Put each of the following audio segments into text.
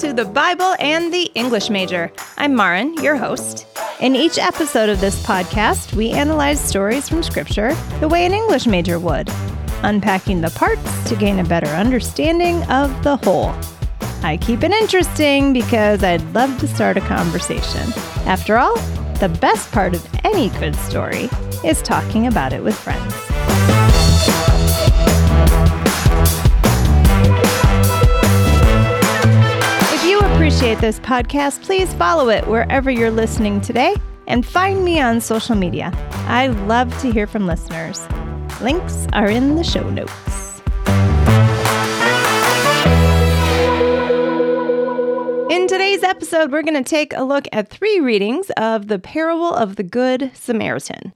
to the Bible and the English Major. I'm Maren, your host. In each episode of this podcast, we analyze stories from Scripture the way an English major would, unpacking the parts to gain a better understanding of the whole. I keep it interesting because I'd love to start a conversation. After all, the best part of any good story is talking about it with friends. This podcast, please follow it wherever you're listening today and find me on social media. I love to hear from listeners. Links are in the show notes. In today's episode, we're going to take a look at three readings of the parable of the Good Samaritan.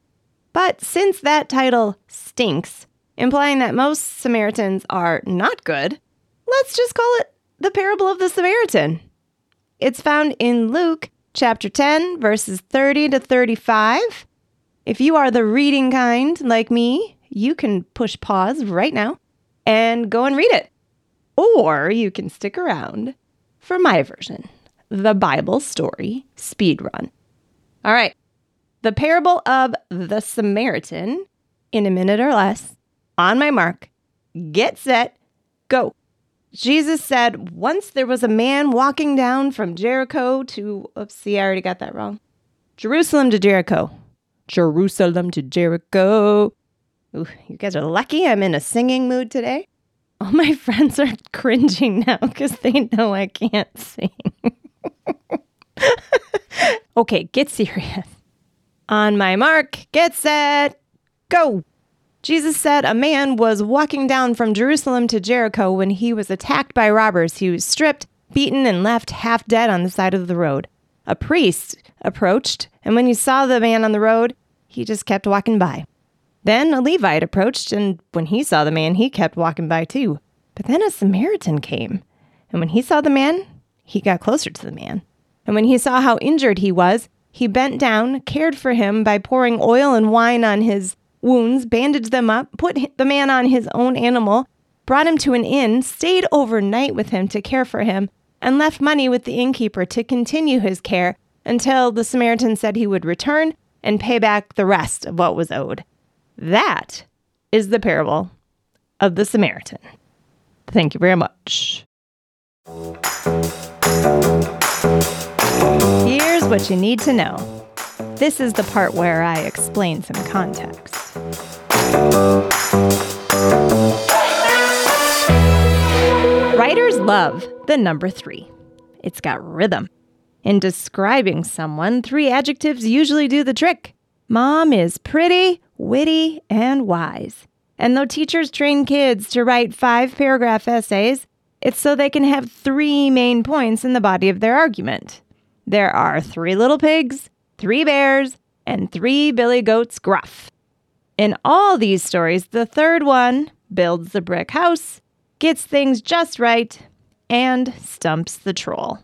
But since that title stinks, implying that most Samaritans are not good, let's just call it the parable of the Samaritan. It's found in Luke chapter 10, verses 30 to 35. If you are the reading kind like me, you can push pause right now and go and read it. Or you can stick around for my version, the Bible story speed run. All right. The parable of the Samaritan in a minute or less. On my mark, get set, go. Jesus said, Once there was a man walking down from Jericho to, oops, see, I already got that wrong. Jerusalem to Jericho. Jerusalem to Jericho. Ooh, you guys are lucky I'm in a singing mood today. All my friends are cringing now because they know I can't sing. okay, get serious. On my mark, get set, go. Jesus said a man was walking down from Jerusalem to Jericho when he was attacked by robbers. He was stripped, beaten, and left half dead on the side of the road. A priest approached, and when he saw the man on the road, he just kept walking by. Then a Levite approached, and when he saw the man, he kept walking by too. But then a Samaritan came, and when he saw the man, he got closer to the man. And when he saw how injured he was, he bent down, cared for him by pouring oil and wine on his wounds, bandaged them up, put the man on his own animal, brought him to an inn, stayed overnight with him to care for him, and left money with the innkeeper to continue his care until the Samaritan said he would return and pay back the rest of what was owed. That is the parable of the Samaritan. Thank you very much. Here's what you need to know. This is the part where I explain some context. Writers love the number three. It's got rhythm. In describing someone, three adjectives usually do the trick. Mom is pretty, witty, and wise. And though teachers train kids to write five paragraph essays, it's so they can have three main points in the body of their argument. There are three little pigs, three bears, and three billy goats gruff. In all these stories, the third one builds the brick house, gets things just right, and stumps the troll.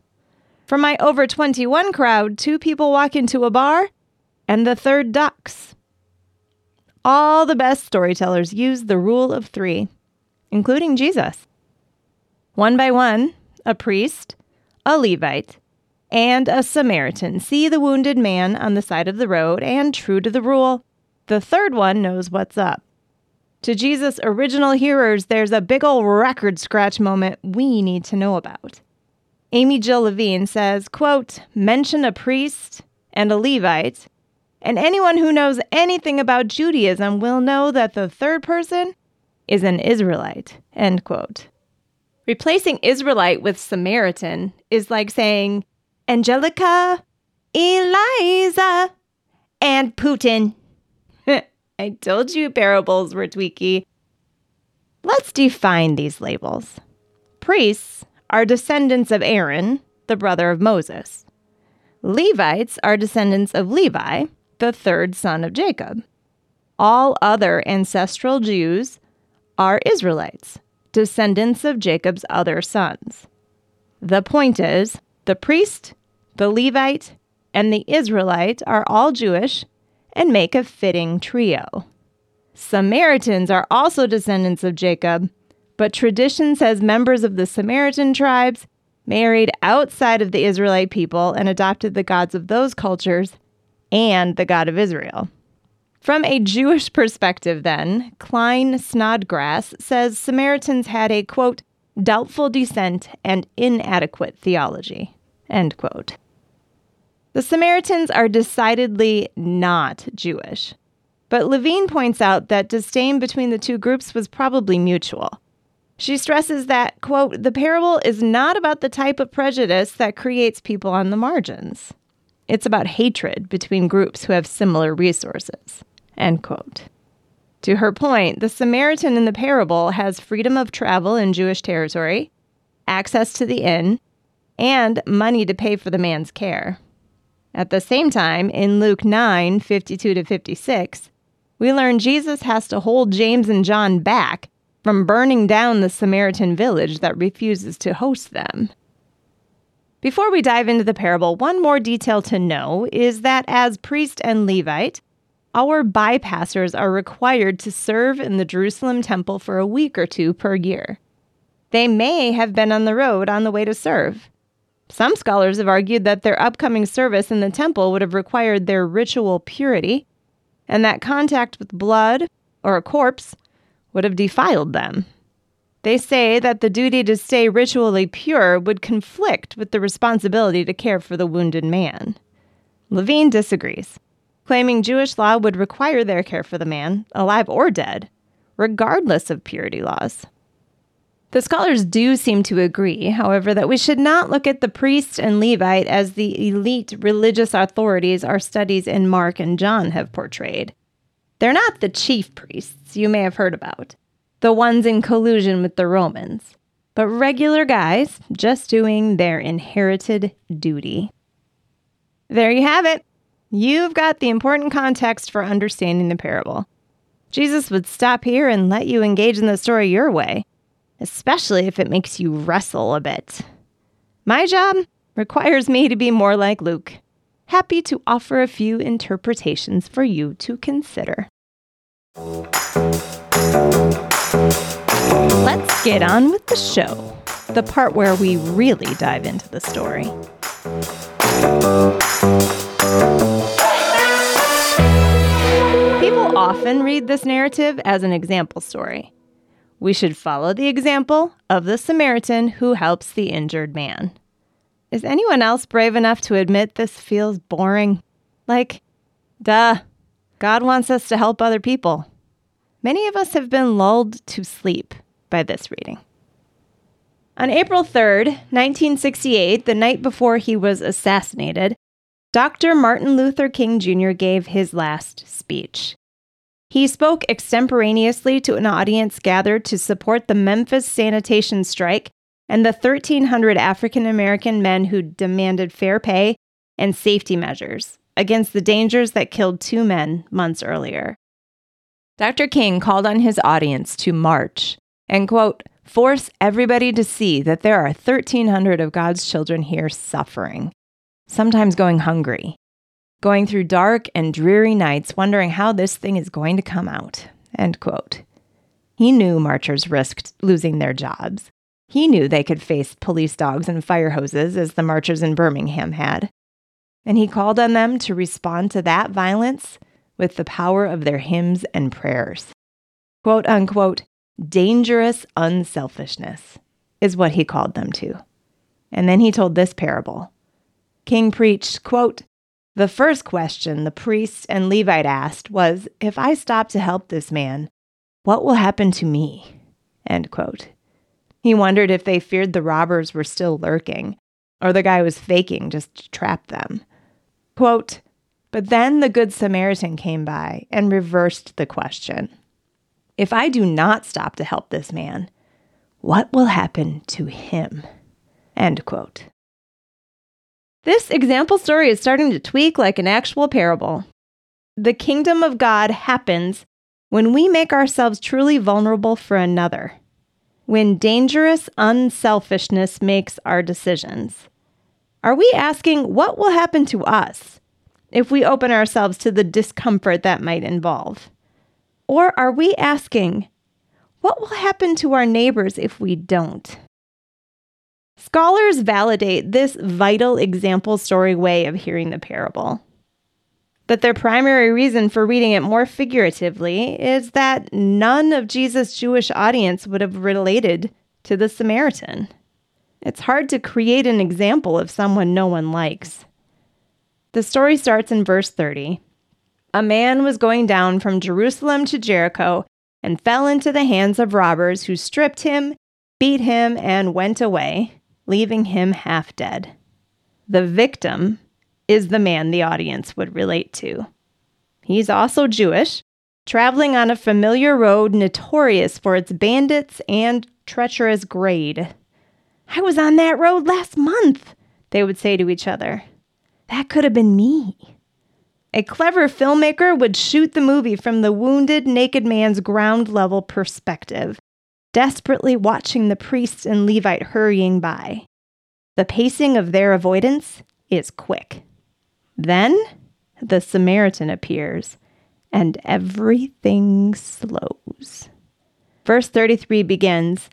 For my over 21 crowd, two people walk into a bar, and the third ducks. All the best storytellers use the rule of three, including Jesus. One by one, a priest, a Levite, and a Samaritan see the wounded man on the side of the road, and true to the rule, the third one knows what's up. To Jesus' original hearers, there's a big old record scratch moment we need to know about. Amy Jill Levine says, quote, mention a priest and a Levite, and anyone who knows anything about Judaism will know that the third person is an Israelite, end quote. Replacing Israelite with Samaritan is like saying Angelica, Eliza, and Putin. I told you parables were tweaky. Let's define these labels. Priests are descendants of Aaron, the brother of Moses. Levites are descendants of Levi, the third son of Jacob. All other ancestral Jews are Israelites, descendants of Jacob's other sons. The point is, the priest the Levite, and the Israelite are all Jewish and make a fitting trio. Samaritans are also descendants of Jacob, but tradition says members of the Samaritan tribes married outside of the Israelite people and adopted the gods of those cultures and the God of Israel. From a Jewish perspective, then, Klyne Snodgrass says Samaritans had a, quote, doubtful descent and inadequate theology, end quote. The Samaritans are decidedly not Jewish. But Levine points out that disdain between the two groups was probably mutual. She stresses that, quote, the parable is not about the type of prejudice that creates people on the margins. It's about hatred between groups who have similar resources, end quote. To her point, the Samaritan in the parable has freedom of travel in Jewish territory, access to the inn, and money to pay for the man's care. At the same time, in Luke 9 52 to 56, we learn Jesus has to hold James and John back from burning down the Samaritan village that refuses to host them. Before we dive into the parable, one more detail to know is that as priest and Levite, our bypassers are required to serve in the Jerusalem temple for a week or two per year. They may have been on the road on the way to serve. Some scholars have argued that their upcoming service in the temple would have required their ritual purity, and that contact with blood or a corpse would have defiled them. They say that the duty to stay ritually pure would conflict with the responsibility to care for the wounded man. Levine disagrees, claiming Jewish law would require their care for the man, alive or dead, regardless of purity laws. The scholars do seem to agree, however, that we should not look at the priest and Levite as the elite religious authorities our studies in Mark and John have portrayed. They're not the chief priests you may have heard about, the ones in collusion with the Romans, but regular guys just doing their inherited duty. There you have it. You've got the important context for understanding the parable. Jesus would stop here and let you engage in the story your way especially if it makes you wrestle a bit. My job requires me to be more like Luke, happy to offer a few interpretations for you to consider. Let's get on with the show, the part where we really dive into the story. People often read this narrative as an example story. We should follow the example of the Samaritan who helps the injured man. Is anyone else brave enough to admit this feels boring? Like, duh, God wants us to help other people. Many of us have been lulled to sleep by this reading. On April 3rd, 1968, the night before he was assassinated, Dr. Martin Luther King Jr. gave his last speech. He spoke extemporaneously to an audience gathered to support the Memphis sanitation strike and the 1,300 African American men who demanded fair pay and safety measures against the dangers that killed two men months earlier. Dr. King called on his audience to march and, quote, force everybody to see that there are 1,300 of God's children here suffering, sometimes going hungry, going through dark and dreary nights wondering how this thing is going to come out. End quote. He knew marchers risked losing their jobs. He knew they could face police dogs and fire hoses as the marchers in Birmingham had. And he called on them to respond to that violence with the power of their hymns and prayers. Quote unquote, dangerous unselfishness is what he called them to. And then he told this parable. King preached, quote, the first question the priest and Levite asked was If I stop to help this man, what will happen to me? End quote. He wondered if they feared the robbers were still lurking, or the guy was faking just to trap them. Quote, but then the Good Samaritan came by and reversed the question. If I do not stop to help this man, what will happen to him? End quote. This example story is starting to tweak like an actual parable. The kingdom of God happens when we make ourselves truly vulnerable for another, when dangerous unselfishness makes our decisions. Are we asking what will happen to us if we open ourselves to the discomfort that might involve? Or are we asking, what will happen to our neighbors if we don't? Scholars validate this vital example story way of hearing the parable. But their primary reason for reading it more figuratively is that none of Jesus' Jewish audience would have related to the Samaritan. It's hard to create an example of someone no one likes. The story starts in verse 30. A man was going down from Jerusalem to Jericho and fell into the hands of robbers who stripped him, beat him, and went away, leaving him half dead. The victim is the man the audience would relate to. He's also Jewish, traveling on a familiar road notorious for its bandits and treacherous grade. I was on that road last month, they would say to each other. That could have been me. A clever filmmaker would shoot the movie from the wounded naked man's ground level perspective, desperately watching the priest and Levite hurrying by. The pacing of their avoidance is quick. Then the Samaritan appears, and everything slows. Verse 33 begins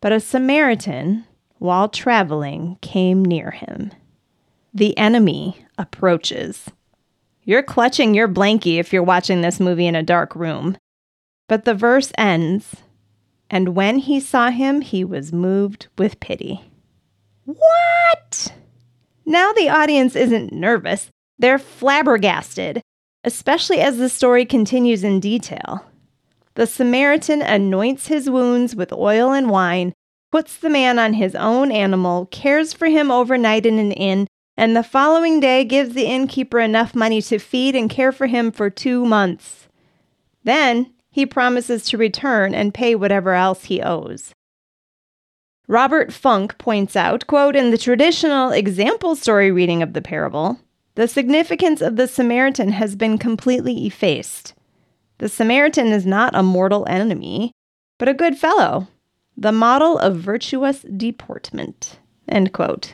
But a Samaritan, while traveling, came near him. The enemy approaches. You're clutching your blankie if you're watching this movie in a dark room. But the verse ends, and when he saw him, he was moved with pity. What? Now the audience isn't nervous, they're flabbergasted, especially as the story continues in detail. The Samaritan anoints his wounds with oil and wine, puts the man on his own animal, cares for him overnight in an inn, and the following day gives the innkeeper enough money to feed and care for him for two months. Then he promises to return and pay whatever else he owes. Robert Funk points out, quote, in the traditional example story reading of the parable, the significance of the Samaritan has been completely effaced. The Samaritan is not a mortal enemy, but a good fellow, the model of virtuous deportment. End quote.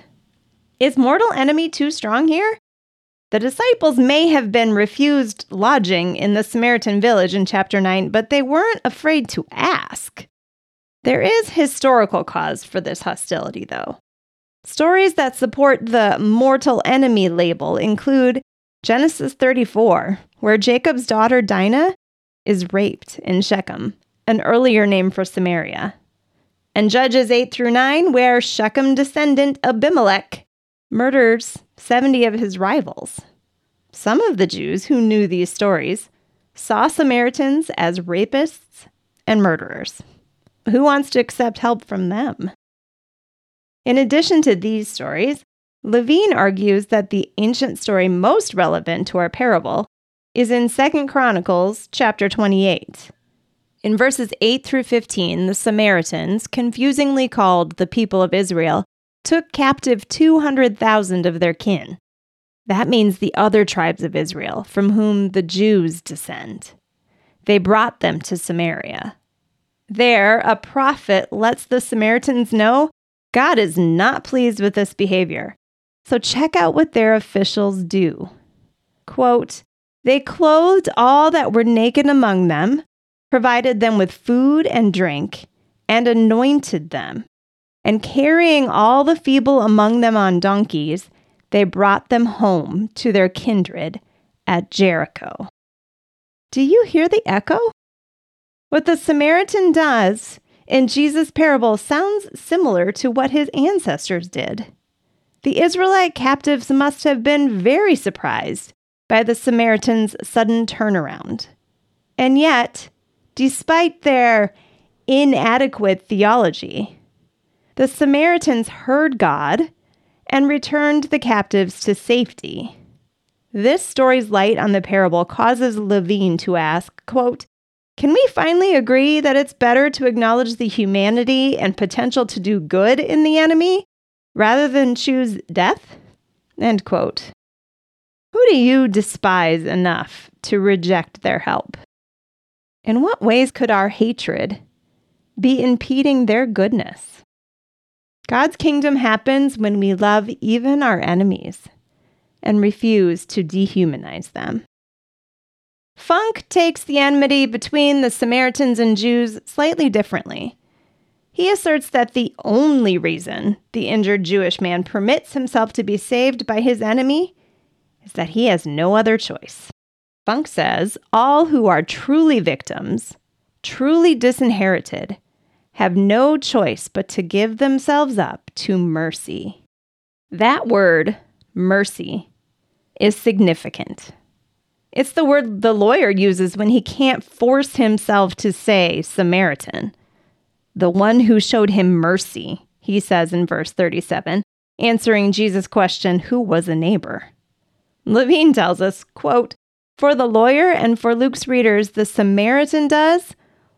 Is mortal enemy too strong here? The disciples may have been refused lodging in the Samaritan village in chapter 9, but they weren't afraid to ask. There is historical cause for this hostility, though. Stories that support the mortal enemy label include Genesis 34, where Jacob's daughter Dinah is raped in Shechem, an earlier name for Samaria, and Judges 8 through 9, where Shechem descendant Abimelech murders 70 of his rivals. Some of the Jews who knew these stories saw Samaritans as rapists and murderers. Who wants to accept help from them? In addition to these stories, Levine argues that the ancient story most relevant to our parable is in 2 Chronicles chapter 28. In verses 8 through 15, the Samaritans, confusingly called the people of Israel, took captive 200,000 of their kin. That means the other tribes of Israel, from whom the Jews descend. They brought them to Samaria. There, a prophet lets the Samaritans know God is not pleased with this behavior. So check out what their officials do. Quote, they clothed all that were naked among them, provided them with food and drink, and anointed them. And carrying all the feeble among them on donkeys, they brought them home to their kindred at Jericho. Do you hear the echo? What the Samaritan does in Jesus' parable sounds similar to what his ancestors did. The Israelite captives must have been very surprised by the Samaritan's sudden turnaround. And yet, despite their inadequate theology, the Samaritans heard God and returned the captives to safety. This story's light on the parable causes Levine to ask, quote, Can we finally agree that it's better to acknowledge the humanity and potential to do good in the enemy rather than choose death? End quote. Who do you despise enough to reject their help? In what ways could our hatred be impeding their goodness? God's kingdom happens when we love even our enemies and refuse to dehumanize them. Funk takes the enmity between the Samaritans and Jews slightly differently. He asserts that the only reason the injured Jewish man permits himself to be saved by his enemy is that he has no other choice. Funk says all who are truly victims, truly disinherited, have no choice but to give themselves up to mercy. That word, mercy, is significant. It's the word the lawyer uses when he can't force himself to say Samaritan. The one who showed him mercy, he says in verse 37, answering Jesus' question, Who was a neighbor? Levine tells us, quote, For the lawyer and for Luke's readers, the Samaritan does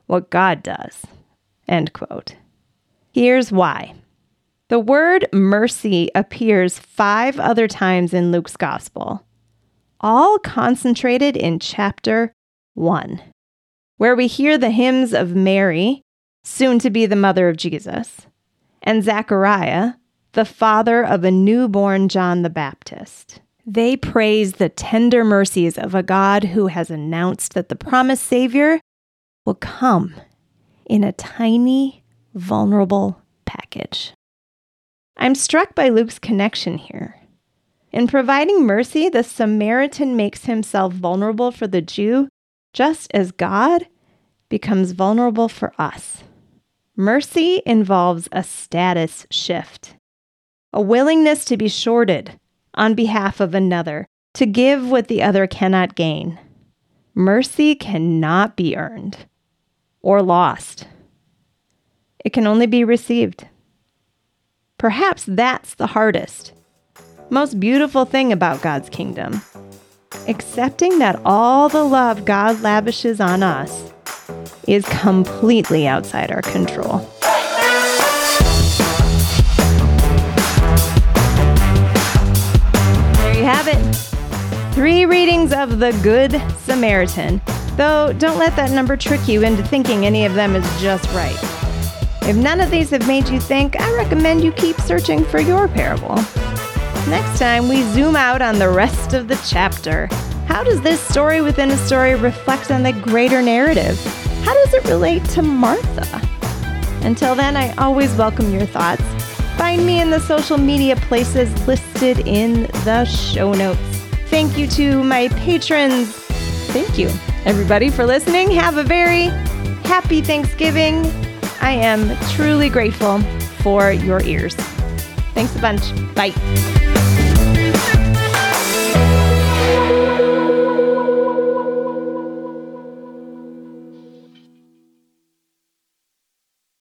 what God does. End quote. Here's why. The word mercy appears five other times in Luke's gospel, all concentrated in chapter 1, where we hear the hymns of Mary, soon to be the mother of Jesus, and Zechariah, the father of a newborn John the Baptist. They praise the tender mercies of a God who has announced that the promised Savior will come in a tiny, vulnerable package. I'm struck by Luke's connection here. In providing mercy, the Samaritan makes himself vulnerable for the Jew just as God becomes vulnerable for us. Mercy involves a status shift, a willingness to be shorted on behalf of another, to give what the other cannot gain. Mercy cannot be earned or lost, it can only be received. Perhaps that's the hardest, most beautiful thing about God's kingdom accepting that all the love God lavishes on us is completely outside our control. There you have it. Three readings of The Good Samaritan. Though, don't let that number trick you into thinking any of them is just right. If none of these have made you think, I recommend you keep searching for your parable. Next time, we zoom out on the rest of the chapter. How does this story within a story reflect on the greater narrative? How does it relate to Martha? Until then, I always welcome your thoughts. Find me in the social media places listed in the show notes. Thank you to my patrons. Thank you, everybody, for listening. Have a very happy Thanksgiving. I am truly grateful for your ears. Thanks a bunch. Bye.